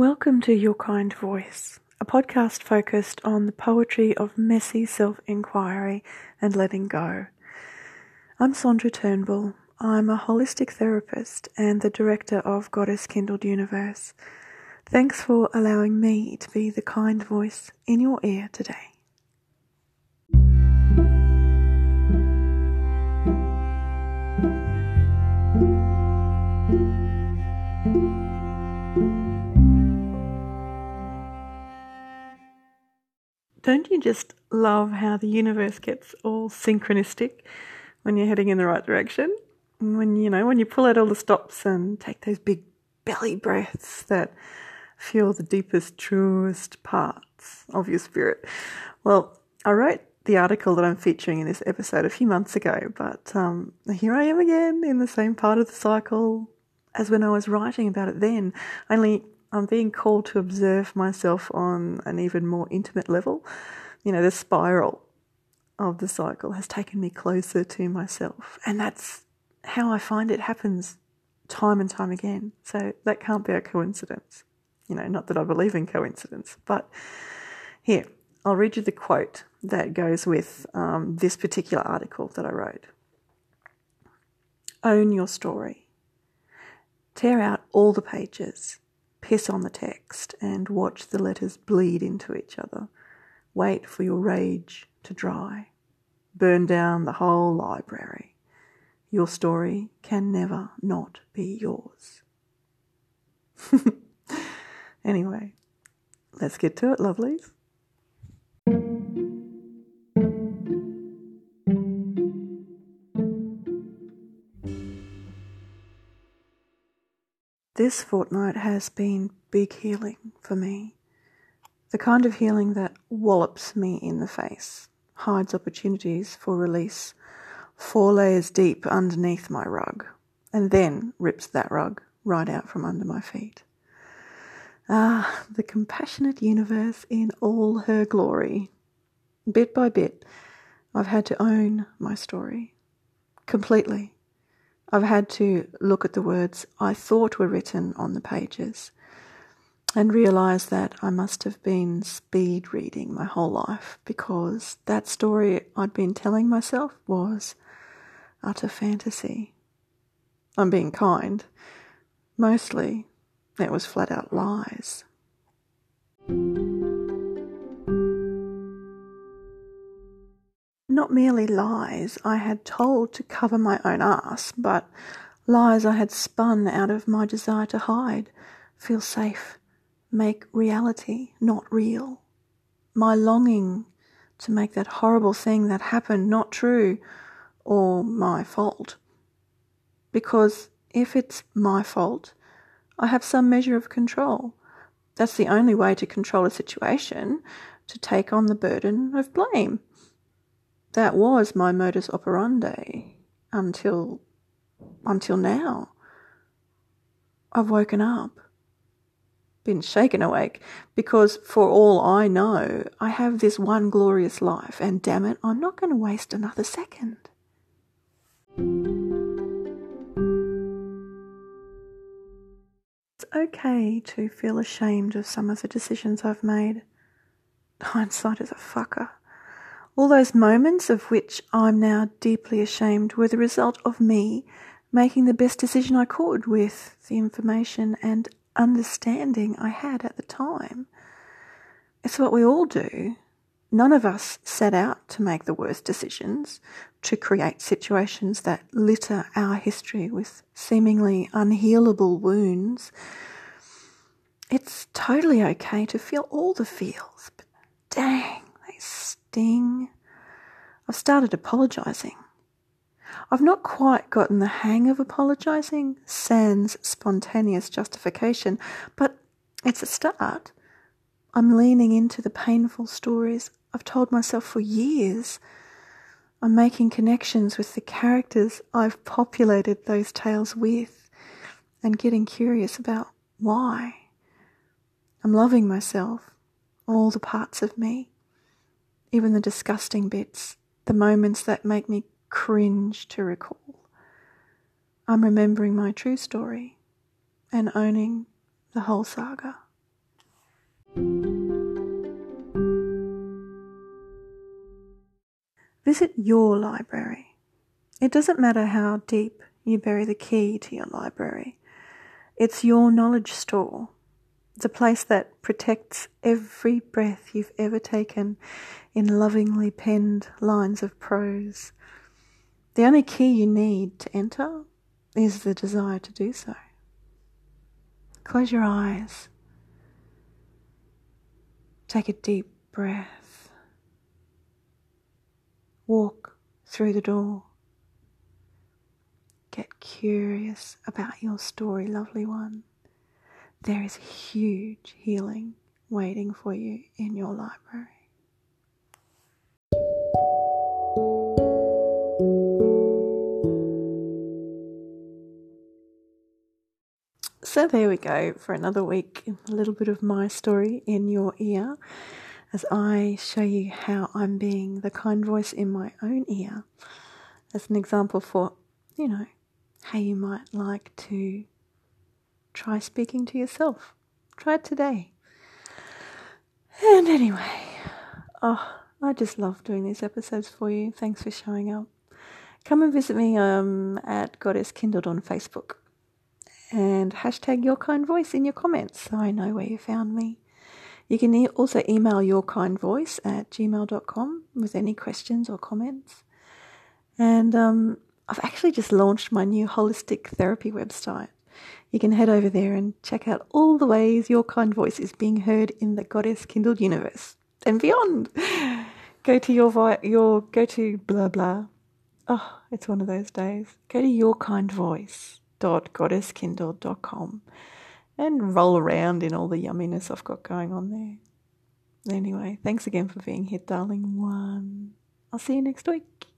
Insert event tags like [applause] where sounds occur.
Welcome to Your Kind Voice, a podcast focused on the poetry of messy self inquiry and letting go. I'm Sandra Turnbull. I'm a holistic therapist and the director of Goddess Kindled Universe. Thanks for allowing me to be the kind voice in your ear today. Don't you just love how the universe gets all synchronistic when you're heading in the right direction? when you know, when you pull out all the stops and take those big belly breaths that feel the deepest, truest parts of your spirit. Well, I wrote the article that I'm featuring in this episode a few months ago, but um, here I am again in the same part of the cycle as when I was writing about it then, only I'm being called to observe myself on an even more intimate level. You know, the spiral of the cycle has taken me closer to myself. And that's how I find it happens time and time again. So that can't be a coincidence. You know, not that I believe in coincidence, but here, I'll read you the quote that goes with um, this particular article that I wrote. Own your story. Tear out all the pages piss on the text and watch the letters bleed into each other. Wait for your rage to dry. Burn down the whole library. Your story can never not be yours. [laughs] anyway, let's get to it, lovelies. This fortnight has been big healing for me. The kind of healing that wallops me in the face, hides opportunities for release, four layers deep underneath my rug, and then rips that rug right out from under my feet. Ah, the compassionate universe in all her glory. Bit by bit, I've had to own my story completely I've had to look at the words I thought were written on the pages and realize that I must have been speed reading my whole life because that story I'd been telling myself was utter fantasy. I'm being kind. Mostly, it was flat out lies. Merely lies I had told to cover my own ass, but lies I had spun out of my desire to hide, feel safe, make reality not real. My longing to make that horrible thing that happened not true or my fault. Because if it's my fault, I have some measure of control. That's the only way to control a situation, to take on the burden of blame that was my modus operandi until until now. I've woken up, been shaken awake, because for all I know, I have this one glorious life, and damn it, I'm not going to waste another second. It's okay to feel ashamed of some of the decisions I've made. Hindsight is a fucker. All those moments of which I'm now deeply ashamed were the result of me making the best decision I could with the information and understanding I had at the time. It's what we all do. None of us set out to make the worst decisions, to create situations that litter our history with seemingly unhealable wounds. It's totally okay to feel all the feels, but dang, sting. I've started apologising. I've not quite gotten the hang of apologising, sans spontaneous justification, but it's a start. I'm leaning into the painful stories I've told myself for years. I'm making connections with the characters I've populated those tales with and getting curious about why. I'm loving myself, all the parts of me even the disgusting bits, the moments that make me cringe to recall. I'm remembering my true story and owning the whole saga. Visit your library. It doesn't matter how deep you bury the key to your library. It's your knowledge store. It's a place that protects every breath you've ever taken in lovingly penned lines of prose. The only key you need to enter is the desire to do so. Close your eyes. Take a deep breath. Walk through the door. Get curious about your story, lovely one. There is huge healing waiting for you in your library. So there we go for another week. A little bit of my story in your ear as I show you how I'm being the kind voice in my own ear as an example for, you know, how you might like to try speaking to yourself. Try it today. And anyway, oh, I just love doing these episodes for you. Thanks for showing up. Come and visit me um, at Goddess Kindled on Facebook and hashtag your kind voice in your comments so I know where you found me. You can e- also email your kind voice at gmail.com with any questions or comments. And um, I've actually just launched my new holistic therapy website. You can head over there and check out all the ways your kind voice is being heard in the Goddess Kindled universe and beyond. [laughs] Go to your vi- your go to blah blah. Oh, it's one of those days. Go to your kind voice www.goddesskindled.com and roll around in all the yumminess I've got going on there. Anyway, thanks again for being here, darling one. I'll see you next week.